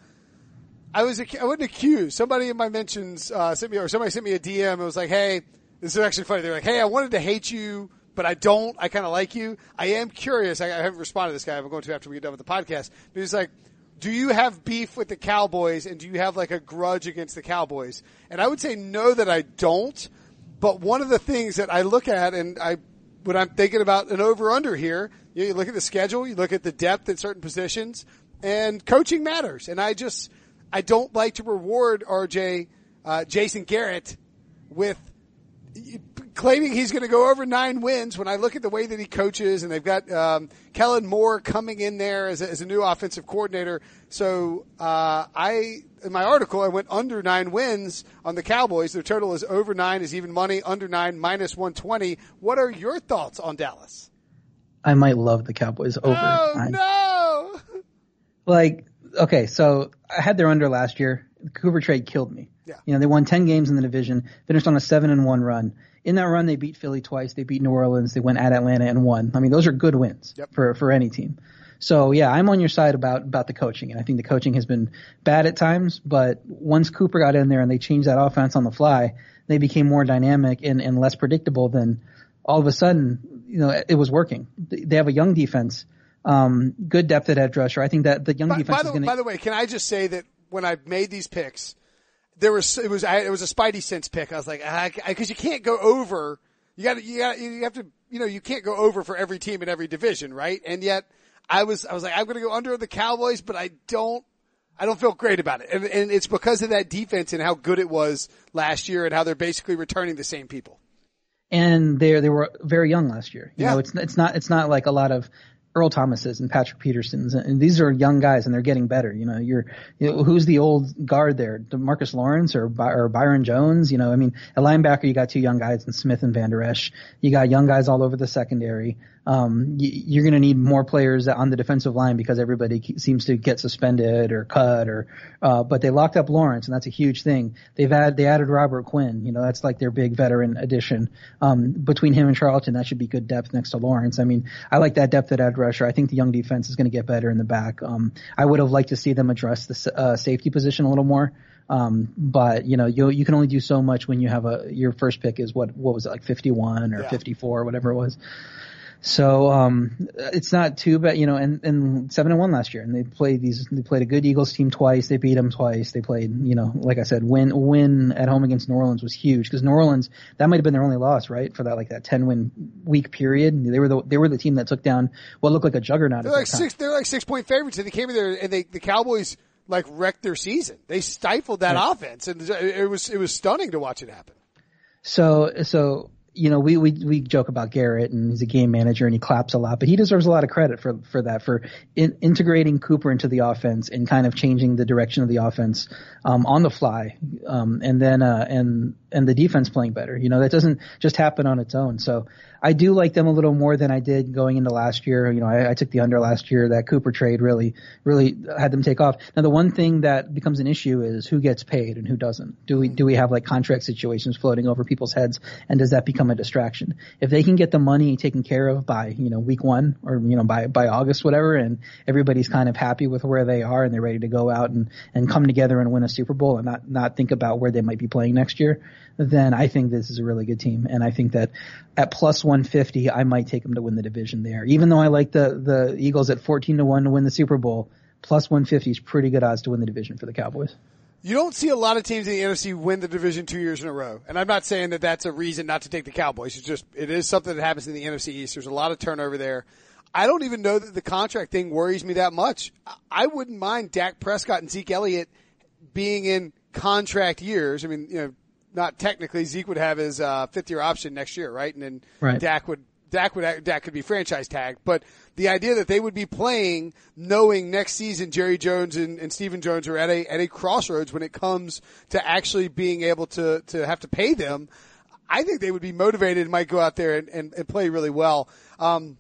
I was, I wouldn't accuse somebody in my mentions, uh, sent me, or somebody sent me a DM. It was like, Hey, this is actually funny. They're like, Hey, I wanted to hate you but I don't. I kind of like you. I am curious. I, I haven't responded to this guy. I'm going to after we get done with the podcast. But he's like, do you have beef with the Cowboys and do you have like a grudge against the Cowboys? And I would say no that I don't. But one of the things that I look at and I, when I'm thinking about an over under here, you, look at the schedule, you look at the depth at certain positions and coaching matters. And I just, I don't like to reward RJ, uh, Jason Garrett with claiming he's going to go over nine wins when I look at the way that he coaches and they've got um, Kellen Moore coming in there as a, as a new offensive coordinator. So uh, I in my article I went under nine wins on the Cowboys. Their total is over nine is even money, under nine minus one twenty. What are your thoughts on Dallas? I might love the Cowboys over. Oh nine. no! Like okay, so I had their under last year. The Cooper trade killed me. Yeah. You know, they won 10 games in the division, finished on a 7 and 1 run in that run, they beat Philly twice. They beat New Orleans. They went at Atlanta and won. I mean, those are good wins yep. for for any team. So yeah, I'm on your side about about the coaching, and I think the coaching has been bad at times. But once Cooper got in there and they changed that offense on the fly, they became more dynamic and, and less predictable. Then all of a sudden, you know, it was working. They have a young defense, um, good depth at edge rusher. I think that the young by, defense by the, is going to. By the way, can I just say that when I've made these picks, there was it was I, it was a Spidey sense pick. I was like, because you can't go over you got you got you have to you know you can't go over for every team in every division, right? And yet I was I was like I'm going to go under the Cowboys, but I don't I don't feel great about it, and, and it's because of that defense and how good it was last year, and how they're basically returning the same people. And they they were very young last year. You yeah. know, it's it's not it's not like a lot of Earl Thomases and Patrick Petersons, and these are young guys, and they're getting better. You know, you're you know, who's the old guard there, Marcus Lawrence or By- or Byron Jones? You know, I mean, at linebacker you got two young guys in Smith and Vander Esch. You got young guys all over the secondary um, you, are going to need more players on the defensive line because everybody seems to get suspended or cut or, uh, but they locked up Lawrence and that's a huge thing. They've added, they added Robert Quinn, you know, that's like their big veteran addition. Um, between him and Charlton, that should be good depth next to Lawrence. I mean, I like that depth at edge rusher. I think the young defense is going to get better in the back. Um, I would have liked to see them address the uh, safety position a little more. Um, but you know, you you can only do so much when you have a your first pick is what what was it like 51 or yeah. 54 or whatever it was. So um, it's not too bad, you know. And, and seven and one last year, and they played these. They played a good Eagles team twice. They beat them twice. They played, you know, like I said, win win at home against New Orleans was huge because New Orleans that might have been their only loss, right, for that like that ten win week period. They were the they were the team that took down what looked like a juggernaut. They're like six. They're like six point favorites, and they came in there and they the Cowboys like wrecked their season. They stifled that right. offense, and it was it was stunning to watch it happen. So so you know, we, we, we joke about Garrett and he's a game manager and he claps a lot, but he deserves a lot of credit for, for that, for in, integrating Cooper into the offense and kind of changing the direction of the offense, um, on the fly. Um, and then, uh, and and the defense playing better. You know, that doesn't just happen on its own. So I do like them a little more than I did going into last year. You know, I, I took the under last year. That Cooper trade really, really had them take off. Now the one thing that becomes an issue is who gets paid and who doesn't. Do we do we have like contract situations floating over people's heads, and does that become a distraction? If they can get the money taken care of by you know week one or you know by by August whatever, and everybody's kind of happy with where they are and they're ready to go out and and come together and win a Super Bowl and not not think about where they might be playing next year, then I think this is a really good team. And I think that at plus 150, I might take them to win the division there. Even though I like the, the Eagles at 14 to 1 to win the Super Bowl, plus 150 is pretty good odds to win the division for the Cowboys. You don't see a lot of teams in the NFC win the division two years in a row. And I'm not saying that that's a reason not to take the Cowboys. It's just, it is something that happens in the NFC East. There's a lot of turnover there. I don't even know that the contract thing worries me that much. I wouldn't mind Dak Prescott and Zeke Elliott being in contract years. I mean, you know, not technically Zeke would have his uh, fifth year option next year, right? And then right. Dak would Dak would Dak could be franchise tagged. But the idea that they would be playing knowing next season Jerry Jones and, and Stephen Jones are at a at a crossroads when it comes to actually being able to to have to pay them, I think they would be motivated and might go out there and, and, and play really well. Um,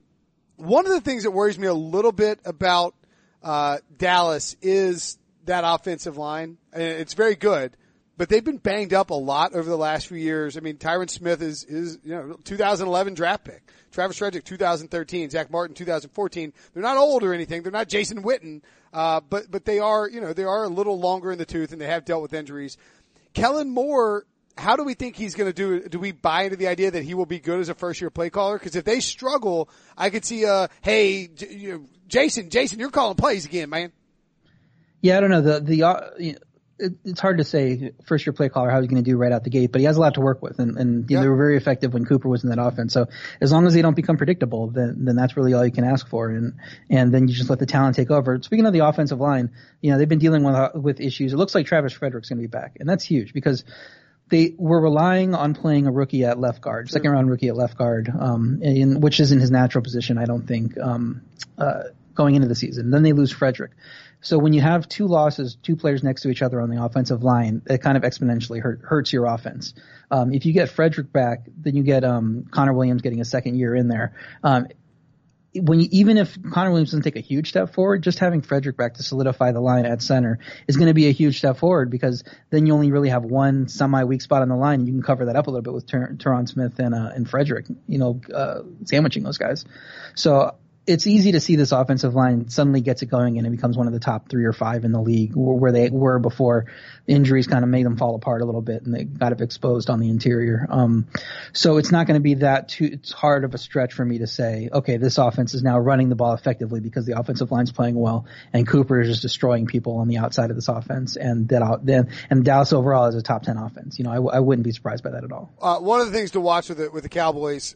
one of the things that worries me a little bit about uh, Dallas is that offensive line. It's very good but they've been banged up a lot over the last few years. I mean, Tyron Smith is, is, you know, 2011 draft pick. Travis Frederick, 2013. Zack Martin, 2014. They're not old or anything. They're not Jason Witten. Uh, but, but they are, you know, they are a little longer in the tooth and they have dealt with injuries. Kellen Moore, how do we think he's going to do? Do we buy into the idea that he will be good as a first year play caller? Because if they struggle, I could see, uh, hey, you know, Jason, Jason, you're calling plays again, man. Yeah, I don't know. The, the, uh, it, it's hard to say first year play caller how he's going to do right out the gate, but he has a lot to work with, and, and yeah. they were very effective when Cooper was in that offense. So as long as they don't become predictable, then then that's really all you can ask for, and and then you just let the talent take over. Speaking of the offensive line, you know they've been dealing with with issues. It looks like Travis Frederick's going to be back, and that's huge because they were relying on playing a rookie at left guard, second round rookie at left guard, um, in, which isn't his natural position, I don't think, um, uh, going into the season. Then they lose Frederick. So when you have two losses, two players next to each other on the offensive line, it kind of exponentially hurt, hurts your offense. Um, if you get Frederick back, then you get um, Connor Williams getting a second year in there. Um, when you, even if Connor Williams doesn't take a huge step forward, just having Frederick back to solidify the line at center is going to be a huge step forward because then you only really have one semi weak spot on the line and you can cover that up a little bit with Ter- Tyron Smith and uh, and Frederick, you know, uh, sandwiching those guys. So it's easy to see this offensive line suddenly gets it going and it becomes one of the top three or five in the league where they were before injuries kind of made them fall apart a little bit and they got it exposed on the interior. Um, so it's not going to be that too, it's hard of a stretch for me to say, okay, this offense is now running the ball effectively because the offensive line's playing well and Cooper is just destroying people on the outside of this offense and that then, and Dallas overall is a top 10 offense. You know, I, I wouldn't be surprised by that at all. Uh, one of the things to watch with the, with the Cowboys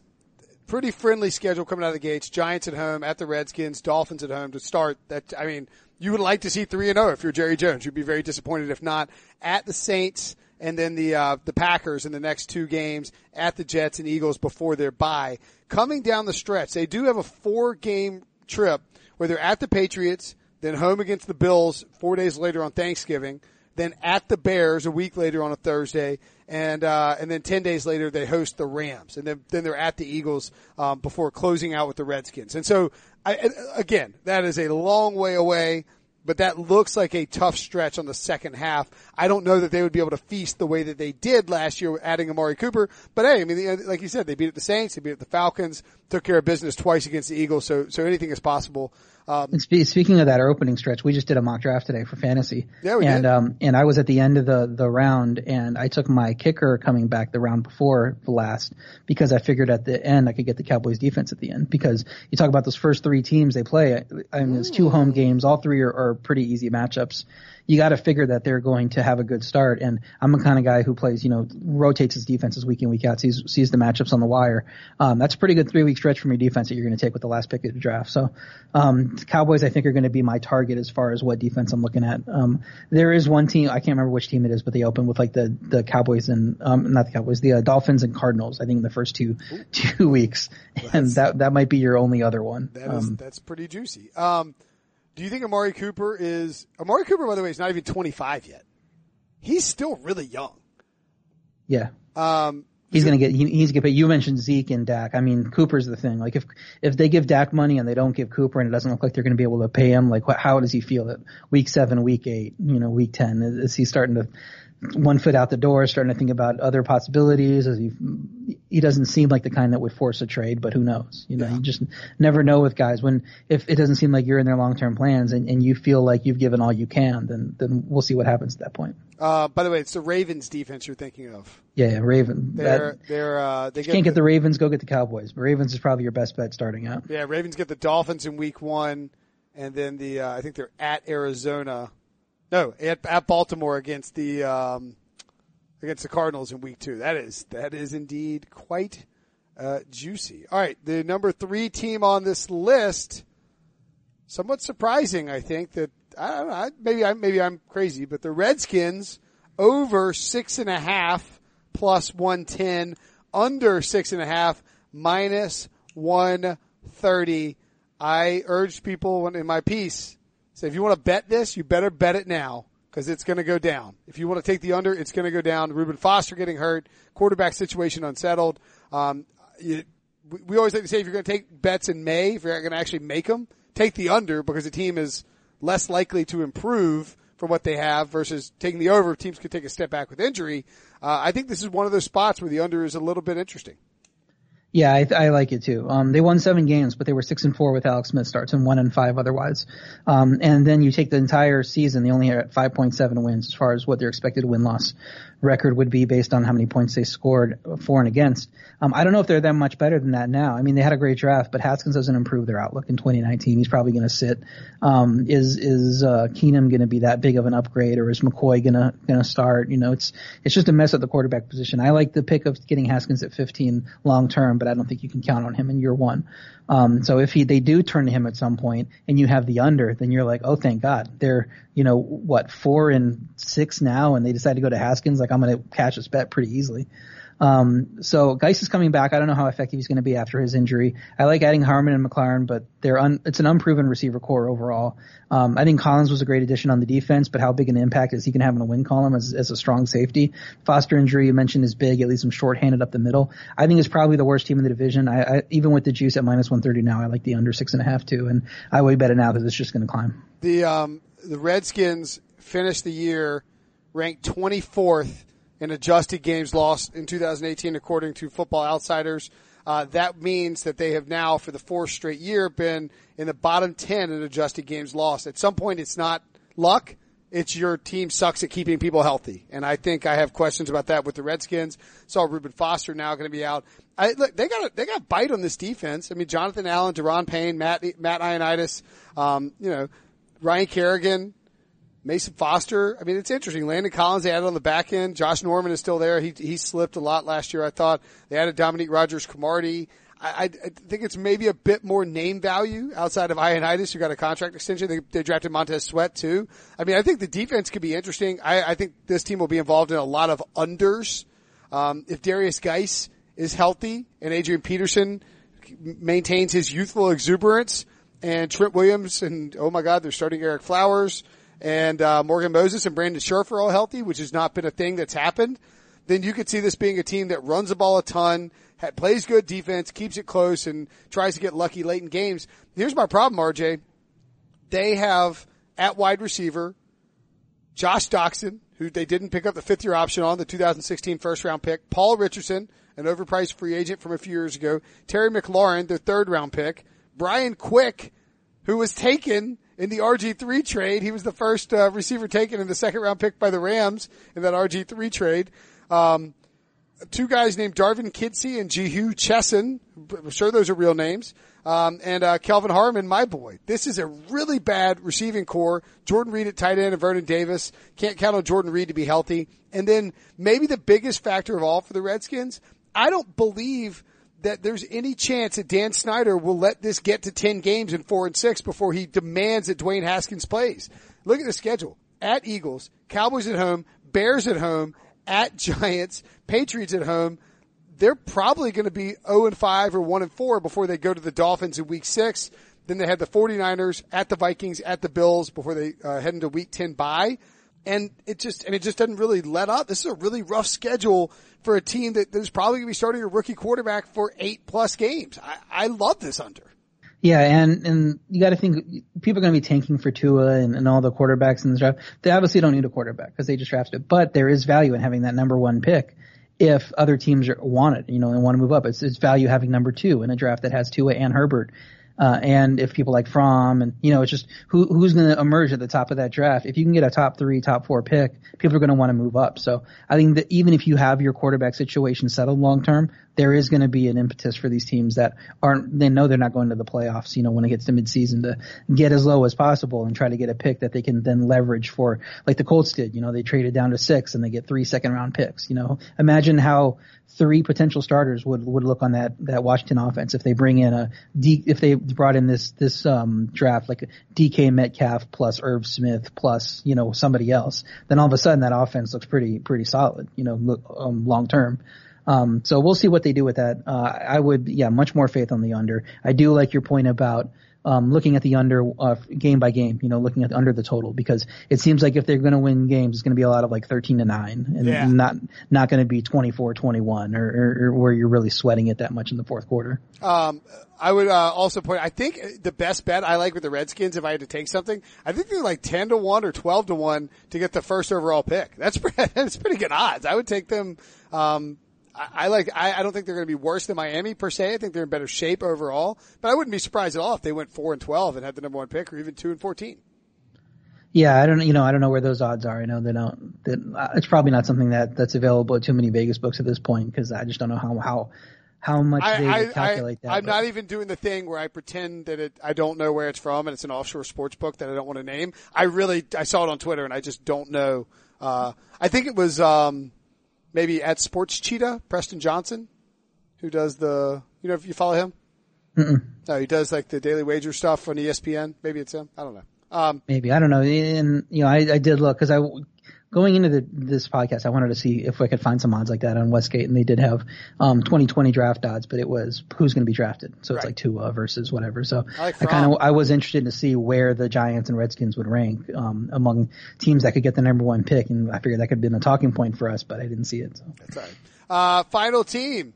pretty friendly schedule coming out of the gates. Giants at home, at the Redskins, Dolphins at home to start. That I mean, you would like to see three and zero oh if you're Jerry Jones. You'd be very disappointed if not. At the Saints and then the uh, the Packers in the next two games. At the Jets and Eagles before their bye. Coming down the stretch, they do have a four game trip where they're at the Patriots, then home against the Bills four days later on Thanksgiving, then at the Bears a week later on a Thursday, and uh, and then ten days later they host the Rams, and then then they're at the Eagles um, before closing out with the Redskins. And so, I, again, that is a long way away but that looks like a tough stretch on the second half. I don't know that they would be able to feast the way that they did last year adding Amari Cooper. But hey, I mean, like you said, they beat at the Saints, they beat the Falcons, took care of business twice against the Eagles. So, so anything is possible. Um, and spe- speaking of that our opening stretch, we just did a mock draft today for fantasy. Yeah, we and, did. Um, and I was at the end of the, the round and I took my kicker coming back the round before the last because I figured at the end I could get the Cowboys defense at the end because you talk about those first three teams they play. I mean, there's two home games. All three are, are pretty easy matchups you got to figure that they're going to have a good start. And I'm the kind of guy who plays, you know, rotates his defenses week in, week out, sees, sees the matchups on the wire. Um, that's a pretty good three week stretch from your defense that you're going to take with the last pick of the draft. So, um, Cowboys, I think are going to be my target as far as what defense I'm looking at. Um, there is one team, I can't remember which team it is, but they open with like the, the Cowboys and, um, not the Cowboys, the uh, Dolphins and Cardinals, I think in the first two, two weeks. and that, that might be your only other one. That is, um, that's pretty juicy. Um, do you think Amari Cooper is Amari Cooper? By the way, is not even 25 yet. He's still really young. Yeah, Um, He's gonna get. He, he's gonna. But you mentioned Zeke and Dak. I mean, Cooper's the thing. Like if if they give Dak money and they don't give Cooper, and it doesn't look like they're gonna be able to pay him, like what, how does he feel it? Week seven, week eight, you know, week ten. Is, is he starting to one foot out the door, starting to think about other possibilities? As he he doesn't seem like the kind that would force a trade, but who knows? You know, yeah. you just never know with guys. When if it doesn't seem like you're in their long term plans and, and you feel like you've given all you can, then then we'll see what happens at that point. Uh, by the way, it's the Ravens defense you're thinking of. Yeah, yeah Raven. They're that, they're uh, they get can't the, get the Ravens. Go get the Cowboys. But Ravens is probably your best bet starting out. Yeah, Ravens get the Dolphins in week one, and then the uh, I think they're at Arizona. No, at, at Baltimore against the um, against the Cardinals in week two. That is that is indeed quite uh, juicy. All right, the number three team on this list. Somewhat surprising, I think that I don't know. Maybe I'm maybe I'm crazy, but the Redskins over six and a half plus one ten, under six and a half minus one thirty. I urged people in my piece, say if you want to bet this, you better bet it now because it's going to go down. If you want to take the under, it's going to go down. Reuben Foster getting hurt, quarterback situation unsettled. Um, you, we always like to say if you're going to take bets in May, if you're going to actually make them, take the under because the team is less likely to improve from what they have versus taking the over. Teams could take a step back with injury. Uh, I think this is one of those spots where the under is a little bit interesting. Yeah, I, I, like it too. Um, they won seven games, but they were six and four with Alex Smith starts and one and five otherwise. Um, and then you take the entire season, they only at 5.7 wins as far as what their expected to win loss record would be based on how many points they scored for and against. Um, I don't know if they're that much better than that now. I mean, they had a great draft, but Haskins doesn't improve their outlook in 2019. He's probably going to sit. Um, is is uh, Keenum going to be that big of an upgrade, or is McCoy going to going to start? You know, it's it's just a mess at the quarterback position. I like the pick of getting Haskins at 15 long term, but I don't think you can count on him in year one. Um, so if he, they do turn to him at some point and you have the under, then you're like, oh, thank God. They're, you know, what, four and six now and they decide to go to Haskins. Like I'm going to catch this bet pretty easily. Um, so Guice is coming back. I don't know how effective he's going to be after his injury. I like adding Harmon and McLaurin, but they're un, it's an unproven receiver corps overall. Um, I think Collins was a great addition on the defense, but how big an impact is he going to have in a win column as, as a strong safety? Foster injury you mentioned is big. It leaves him short-handed up the middle. I think it's probably the worst team in the division. I, I even with the juice at minus 130 now, I like the under six and a half too, and I would bet it now that it's just going to climb. The um, the Redskins finished the year ranked 24th in adjusted games lost in 2018, according to Football Outsiders. Uh, that means that they have now, for the fourth straight year, been in the bottom 10 in adjusted games lost. At some point, it's not luck. It's your team sucks at keeping people healthy. And I think I have questions about that with the Redskins. Saw Reuben Foster now going to be out. I, look, they got, a, they got bite on this defense. I mean, Jonathan Allen, Daron Payne, Matt, Matt Ioannidis, um, you know, Ryan Kerrigan, Mason Foster. I mean, it's interesting. Landon Collins they added on the back end. Josh Norman is still there. He he slipped a lot last year. I thought they added Dominique Rodgers Cromartie. I, I, think it's maybe a bit more name value outside of Ioannidis, who got a contract extension. They, they drafted Montez Sweat too. I mean, I think the defense could be interesting. I, I think this team will be involved in a lot of unders. Um, if Darius Guice is healthy and Adrian Peterson maintains his youthful exuberance and Trent Williams and oh my God, they're starting Ereck Flowers and uh, Morgan Moses and Brandon Scherff are all healthy, which has not been a thing that's happened, then you could see this being a team that runs the ball a ton, plays good defense, keeps it close, and tries to get lucky late in games. Here's my problem, RJ. They have at wide receiver Josh Doctson, who they didn't pick up the fifth year option on, the 2016 first round pick, Paul Richardson, an overpriced free agent from a few years ago, Terry McLaurin, their third round pick, Brian Quick, who was taken in the RG3 trade. He was the first uh, receiver taken in the second round pick by the Rams in that RG3 trade. Um, two guys named Darvin Kidsy and Jehu Chesson. I'm sure those are real names. Um, and uh, Kelvin Harmon, my boy. This is a really bad receiving corps. Jordan Reed at tight end and Vernon Davis. Can't count on Jordan Reed to be healthy. And then maybe the biggest factor of all for the Redskins, I don't believe that there's any chance that Dan Snyder will let this get to 10 games in four and six before he demands that Dwayne Haskins plays. Look at the schedule. At Eagles, Cowboys at home, Bears at home, at Giants, Patriots at home. They're probably going to be 0 and 5 or 1 and 4 before they go to the Dolphins in week six. Then they had the 49ers at the Vikings at the Bills before they uh, head into week 10 bye. And it just and it just doesn't really let up. This is a really rough schedule for a team that is probably going to be starting a rookie quarterback for eight plus games. I, I love this under. Yeah, and and you got to think people are going to be tanking for Tua and, and all the quarterbacks in the draft. They obviously don't need a quarterback because they just drafted it, but there is value in having that number one pick if other teams are, want it, you know, and want to move up. It's, it's value having number two in a draft that has Tua and Herbert. Uh, and if people like Fromm and, you know, it's just who, who's going to emerge at the top of that draft. If you can get a top three, top four pick, people are going to want to move up. So I think that even if you have your quarterback situation settled long term, there is going to be an impetus for these teams that aren't, they know they're not going to the playoffs, you know, when it gets to midseason to get as low as possible and try to get a pick that they can then leverage for, like the Colts did, you know, they traded down to six and they get three second round picks, you know, imagine how three potential starters would, would look on that, that Washington offense if they bring in a D, if they brought in this, this, um, draft, like DK Metcalf plus Irv Smith plus, you know, somebody else, then all of a sudden that offense looks pretty, pretty solid, you know, um, long term. Um, so we'll see what they do with that. Uh, I would, yeah, much more faith on the under. I do like your point about um, looking at the under uh, game by game. You know, looking at the, under the total because it seems like if they're going to win games, it's going to be a lot of like thirteen to nine, and Yeah. not not going to be 24-21 or, or, or where you're really sweating it that much in the fourth quarter. Um, I would uh, also point. I think the best bet I like with the Redskins, if I had to take something, I think they're like ten to one or twelve to one to get the first overall pick. That's pretty, that's pretty good odds. I would take them. Um, I, I like. I, I don't think they're going to be worse than Miami per se. I think they're in better shape overall. But I wouldn't be surprised at all if they went four and twelve and had the number one pick, or even two and fourteen. Yeah, I don't, you know, I don't know where those odds are. I know they don't. That uh, it's probably not something that that's available at too many Vegas books at this point because I just don't know how how how much they I, calculate that. I, am but- not even doing the thing where I pretend that it, I don't know where it's from and it's an offshore sports book that I don't want to name. I really, I saw it on Twitter and I just don't know. Uh, I think it was, um, maybe at Sports Cheetah, Preston Johnson, who does the, you know, if you follow him? Mm-mm. No, he does like the daily wager stuff on ESPN. Maybe it's him. I don't know. Um, Maybe I don't know. And you know, I, I did look because I going into the, this podcast, I wanted to see if I could find some odds like that on Westgate, and they did have um 2020 draft odds, but it was who's going to be drafted. So it's Right. like Tua versus whatever. So I like I kind of I was interested to see where the Giants and Redskins would rank um among teams that could get the number one pick, and I figured that could have been a talking point for us, but I didn't see it. So. That's all right. Uh, final team,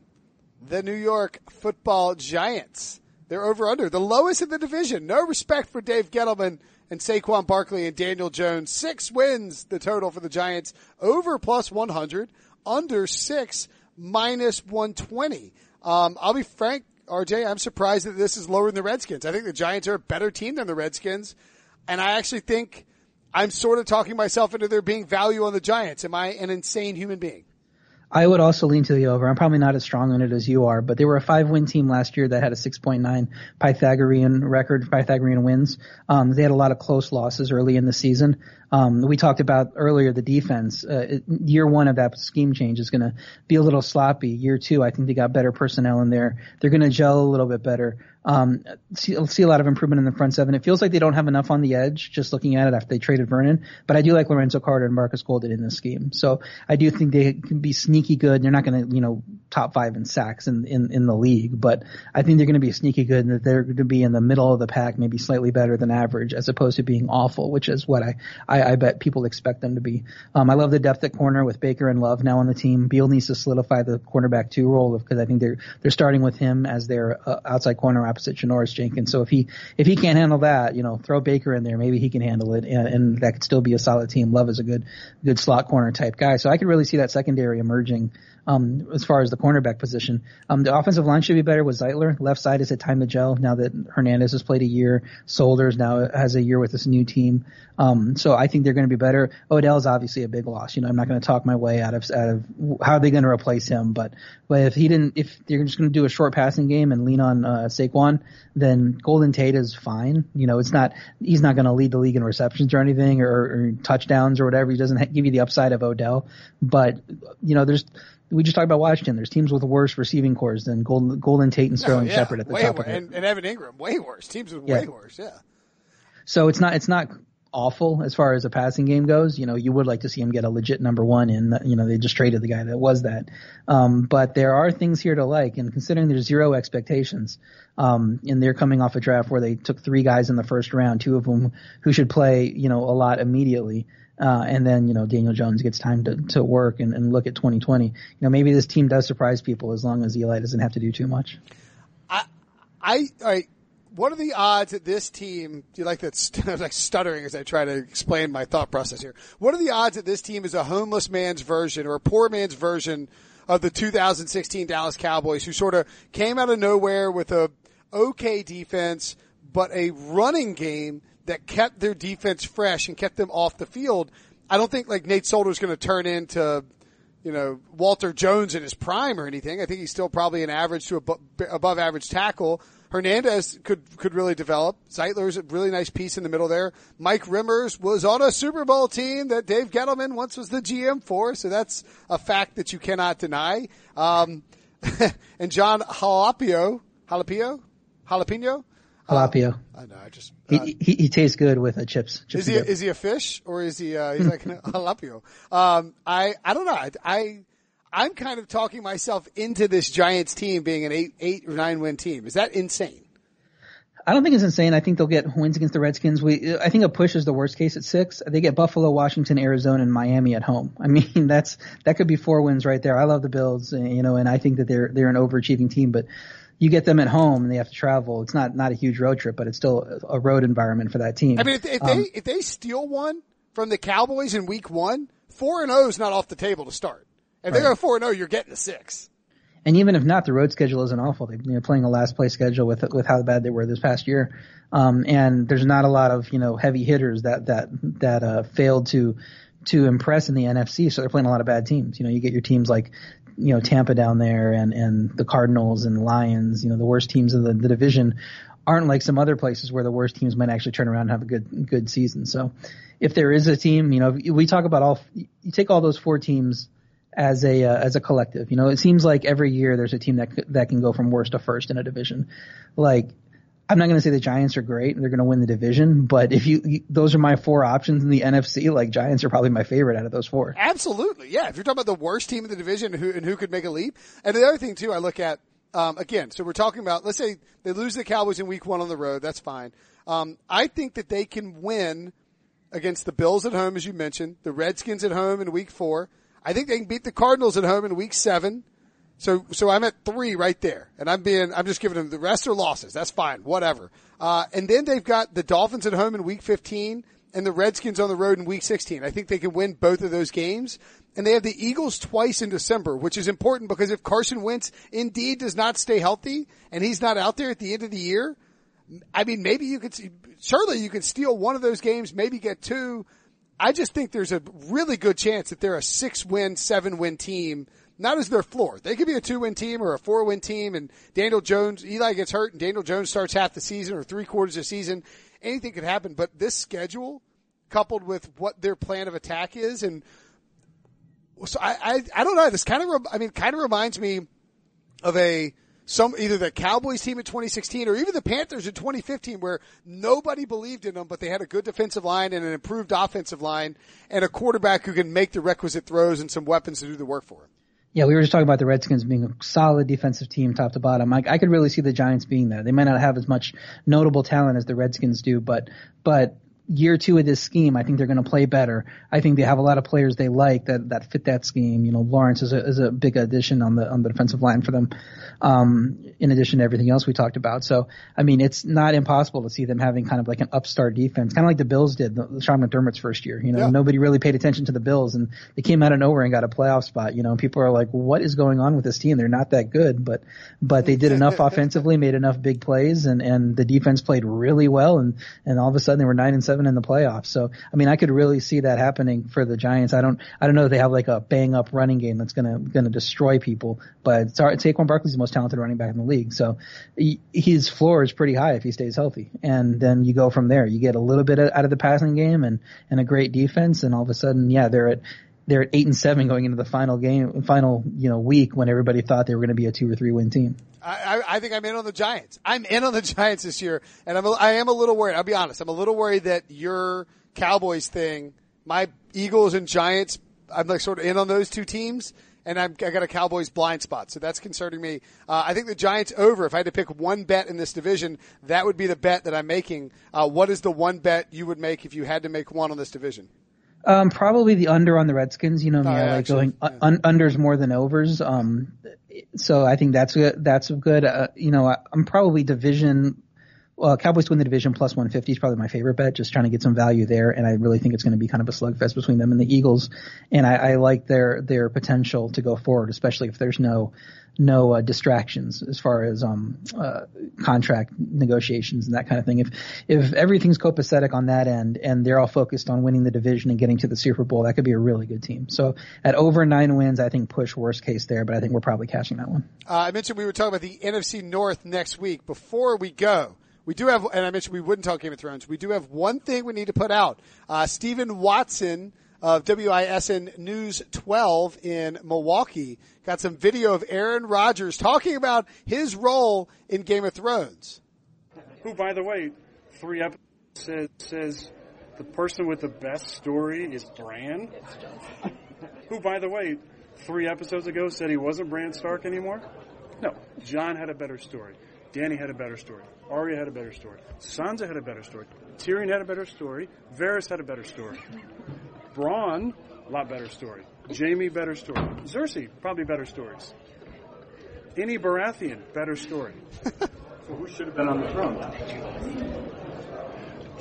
the New York Football Giants. They're over under the lowest in the division. No respect for Dave Gettleman and Saquon Barkley and Daniel Jones. Six wins the total for the Giants. Over plus 100, under six minus 120. Um, I'll be frank, RJ, I'm surprised that this is lower than the Redskins. I think the Giants are a better team than the Redskins. And I actually think I'm sort of talking myself into there being value on the Giants. Am I an insane human being? I would also lean to the over. I'm probably not as strong on it as you are, but they were a five win team last year that had a 6.9 Pythagorean record, Pythagorean wins. Um, they had a lot of close losses early in the season. Um, we talked about earlier the defense. Uh, year one of that scheme change is going to be a little sloppy. Year two, I think they got better personnel in there. They're going to gel a little bit better. Um, see, see a lot of improvement in the front seven. It feels like they don't have enough on the edge just looking at it after they traded Vernon, but I do like Lorenzo Carter and Marcus Golden in this scheme. So I do think they can be sneaky good. They're not going to, you know, top five in sacks in, in, in the league, but I think they're going to be sneaky good and that they're going to be in the middle of the pack, maybe slightly better than average as opposed to being awful, which is what I, I, I I bet people expect them to be. Um, I love the depth at corner with Baker and Love now on the team. Beal needs to solidify the cornerback two role because I think they're, they're starting with him as their uh, outside corner opposite Janoris Jenkins. So if he, if he can't handle that, you know, throw Baker in there, maybe he can handle it and, and that could still be a solid team. Love is a good, good slot corner type guy. So I could really see that secondary emerging um, as far as the cornerback position. Um, the offensive line should be better with Zeitler. Left side is at time to gel now that Hernandez has played a year. Solders now has a year with this new team. Um, so I think they're going to be better. Odell's obviously a big loss. You know, I'm not going to talk my way out of, out of how they're going to replace him, but, but if he didn't, if they're just going to do a short passing game and lean on, uh, Saquon, then Golden Tate is fine. You know, it's not, he's not going to lead the league in receptions or anything or, or touchdowns or whatever. He doesn't give you the upside of Odell, but, you know, there's, we just talked about Washington. There's teams with worse receiving cores than Golden, Golden Tate and Sterling Oh, yeah, Shepard at the way top wor- of it. and, and Evan Engram, way worse. Teams with Yeah. way worse. Yeah. So it's not it's not awful as far as a passing game goes. You know, you would like to see him get a legit number one and, you know, they just traded the guy that was that. Um, but there are things here to like and considering there's zero expectations, um, and they're coming off a draft where they took three guys in the first round, two of whom who should play, you know, a lot immediately. Uh, and then, you know, Daniel Jones gets time to, to work and, and look at 2020. You know, maybe this team does surprise people as long as Eli doesn't have to do too much. I, I, I what are the odds that this team? Do you like that? St- I was like stuttering as I try to explain my thought process here. What are the odds that this team is a homeless man's version or a poor man's version of the 2016 Dallas Cowboys, who sort of came out of nowhere with a okay defense, but a running game that kept their defense fresh and kept them off the field. I don't think like Nate Solder is going to turn into, you know, Walter Jones in his prime or anything. I think he's still probably an average to above, average tackle. Hernandez could could really develop. Zeitler's a really nice piece in the middle there. Mike Remmers was on a Super Bowl team that Dave Gettleman once was the GM for, so that's a fact that you cannot deny. Um, and John Jalapio, Jalapio, Jalapeno, Jalapeno. Uh, I know. I just uh, he, he, he tastes good with a chips. chips is he a, is he a fish or is he uh, he's like jalapeno? Um, I I don't know. I, I I'm kind of talking myself into this Giants team being an eight eight or nine win team. Is that insane? I don't think it's insane. I think they'll get wins against the Redskins. We, I think a push is the worst case at six. They get Buffalo, Washington, Arizona, and Miami at home. I mean, that's that could be four wins right there. I love the Bills, you know, and I think that they're they're an overachieving team. But you get them at home and they have to travel. It's not not a huge road trip, but it's still a road environment for that team. I mean, if, if um, they if they steal one from the Cowboys in Week One, four and zero oh is not off the table to start. If right. they go four and zero, oh, you're getting a six. And even if not, the road schedule isn't awful. They're playing a last place schedule with with how bad they were this past year, um, and there's not a lot of you know heavy hitters that that that uh, failed to to impress in the NFC. So they're playing a lot of bad teams. You know, you get your teams like you know Tampa down there and and the Cardinals and Lions, you know the worst teams of the, the division aren't like some other places where the worst teams might actually turn around and have a good good season. So if there is a team, you know, we talk about all you take all those four teams as a uh, as a collective. You know, it seems like every year there's a team that that can go from worst to first in a division. Like I'm not going to say the Giants are great and they're going to win the division, but if you, those are my four options in the NFC, like Giants are probably my favorite out of those four. Absolutely. Yeah. If you're talking about the worst team in the division and who, and who could make a leap. And the other thing too, I look at, um, again, so we're talking about, let's say they lose the Cowboys in week one on the road. That's fine. Um, I think that they can win against the Bills at home, as you mentioned, the Redskins at home in week four. I think they can beat the Cardinals at home in week seven. So, so I'm at three right there, and I'm being, I'm just giving them the rest are losses. That's fine, whatever. Uh, and then they've got the Dolphins at home in Week 15 and the Redskins on the road in Week 16. I think they can win both of those games. And they have the Eagles twice in December, which is important because if Carson Wentz indeed does not stay healthy and he's not out there at the end of the year, I mean, maybe you could, surely you could steal one of those games, maybe get two. I just think there's a really good chance that they're a six win, seven win team not as their floor. They could be a two win team or a four win team and Daniel Jones, Eli gets hurt and Daniel Jones starts half the season or three quarters of the season. Anything could happen, but this schedule coupled with what their plan of attack is and so I, I, I don't know. This kind of, I mean, kind of reminds me of a, some, either the Cowboys team in 2016 or even the Panthers in 2015 where nobody believed in them, but they had a good defensive line and an improved offensive line and a quarterback who can make the requisite throws and some weapons to do the work for him. Yeah, we were just talking about the Redskins being a solid defensive team, top to bottom. I, I could really see the Giants being there. They might not have as much notable talent as the Redskins do, but but year two of this scheme, I think they're going to play better. I think they have a lot of players they like that that fit that scheme. You know, Lawrence is a is a big addition on the on the defensive line for them. Um, in addition to everything else we talked about. So, I mean, it's not impossible to see them having kind of like an upstart defense, kind of like the Bills did, the, Sean McDermott's first year. You know, yeah. nobody really paid attention to the Bills and they came out of nowhere and got a playoff spot. You know, people are like, what is going on with this team? They're not that good, but, but they did enough offensively, made enough big plays and, and the defense played really well and, and all of a sudden they were nine and seven in the playoffs. So, I mean, I could really see that happening for the Giants. I don't, I don't know if they have like a bang up running game that's gonna, gonna destroy people, but Saquon Barkley's the most talented running back in the league. So he, his floor is pretty high if he stays healthy. And then you go from there. You get a little bit out of the passing game and, and a great defense. And all of a sudden, yeah, they're at, they're at eight and seven going into the final game, final, you know, week when everybody thought they were going to be a two or three win team. I, I think I'm in on the Giants. I'm in on the Giants this year, and I'm a, I am a little worried. I'll be honest. I'm a little worried that your Cowboys thing, my Eagles and Giants, I'm like sort of in on those two teams. And I'm, I got a Cowboys blind spot, so that's concerning me. Uh, I think the Giants over. If I had to pick one bet in this division, that would be the bet that I'm making. Uh, what is the one bet you would make if you had to make one on this division? Um, probably the under on the Redskins. You know me, Oh, I yeah, like actually, going un- unders more than overs. Um, so I think that's good. That's good. Uh, you know, I, I'm probably division. Well, Cowboys win the division plus 150 is probably my favorite bet. Just trying to get some value there, and I really think it's going to be kind of a slugfest between them and the Eagles. And I, I like their their potential to go forward, especially if there's no no uh, distractions as far as um uh, contract negotiations and that kind of thing. If if everything's copacetic on that end and they're all focused on winning the division and getting to the Super Bowl, that could be a really good team. So at over nine wins, I think push worst case there, but I think we're probably cashing that one. Uh, I mentioned we were talking about the NFC North next week. Before we go, we do have, and I mentioned we wouldn't talk Game of Thrones. We do have one thing we need to put out. Uh, Stephen Watson of WISN News 12 in Milwaukee got some video of Aaron Rodgers talking about his role in Game of Thrones. Who, by the way, three episodes says, says the person with the best story is Bran. Who, by the way, three episodes ago said he wasn't Bran Stark anymore. No, Jon had a better story. Dany had a better story. Arya had a better story. Sansa had a better story. Tyrion had a better story. Varys had a better story. Bronn, a lot better story. Jaime, better story. Cersei, probably better stories. Any Baratheon, better story. so who should have been on the throne?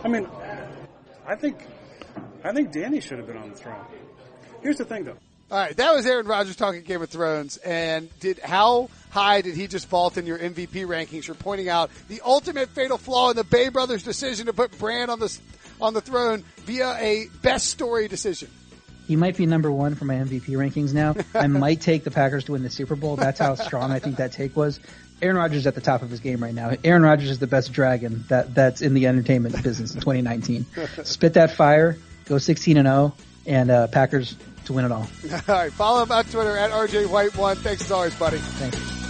I mean, I think, I think Dany should have been on the throne. Here's the thing, though. All right, that was Aaron Rodgers talking Game of Thrones. And did how high did he just vault in your MVP rankings? You're pointing out the ultimate fatal flaw in the Bay brothers' decision to put Brand on the on the throne via a best story decision. He might be number one for my MVP rankings now. I might take the Packers to win the Super Bowl. That's how strong I think that take was. Aaron Rodgers is at the top of his game right now. Aaron Rodgers is the best dragon that that's in the entertainment business in 2019. Spit that fire, go 16 and 0, and uh, Packers to win it all. All right, follow him on Twitter at RJ White One. Thanks as always, buddy. Thanks.